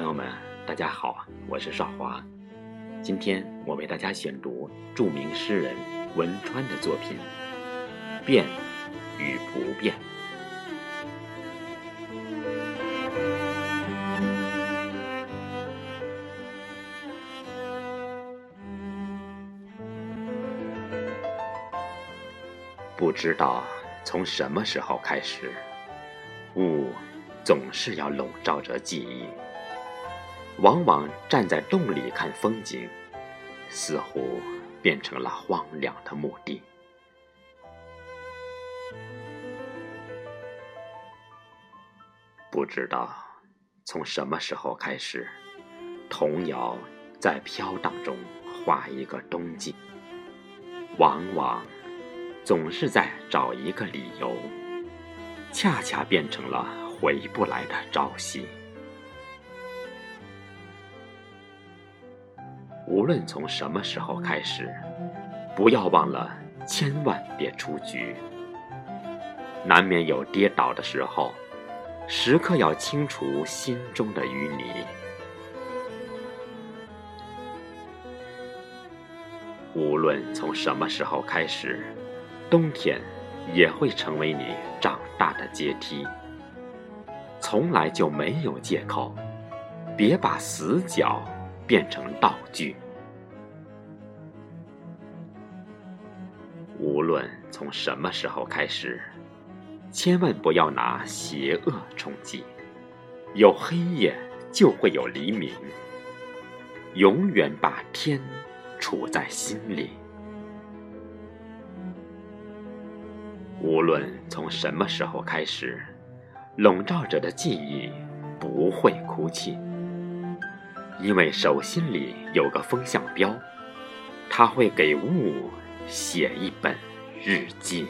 朋友们，大家好，我是少华。今天我为大家选读著名诗人文川的作品《变与不变》。不知道从什么时候开始，雾总是要笼罩着记忆。往往站在洞里看风景，似乎变成了荒凉的墓地。不知道从什么时候开始，童谣在飘荡中画一个冬季，往往总是在找一个理由，恰恰变成了回不来的朝夕。无论从什么时候开始，不要忘了，千万别出局。难免有跌倒的时候，时刻要清除心中的淤泥。无论从什么时候开始，冬天也会成为你长大的阶梯。从来就没有借口，别把死角。变成道具。无论从什么时候开始，千万不要拿邪恶充饥。有黑夜就会有黎明。永远把天处在心里。无论从什么时候开始，笼罩着的记忆不会哭泣。因为手心里有个风向标，他会给雾写一本日记。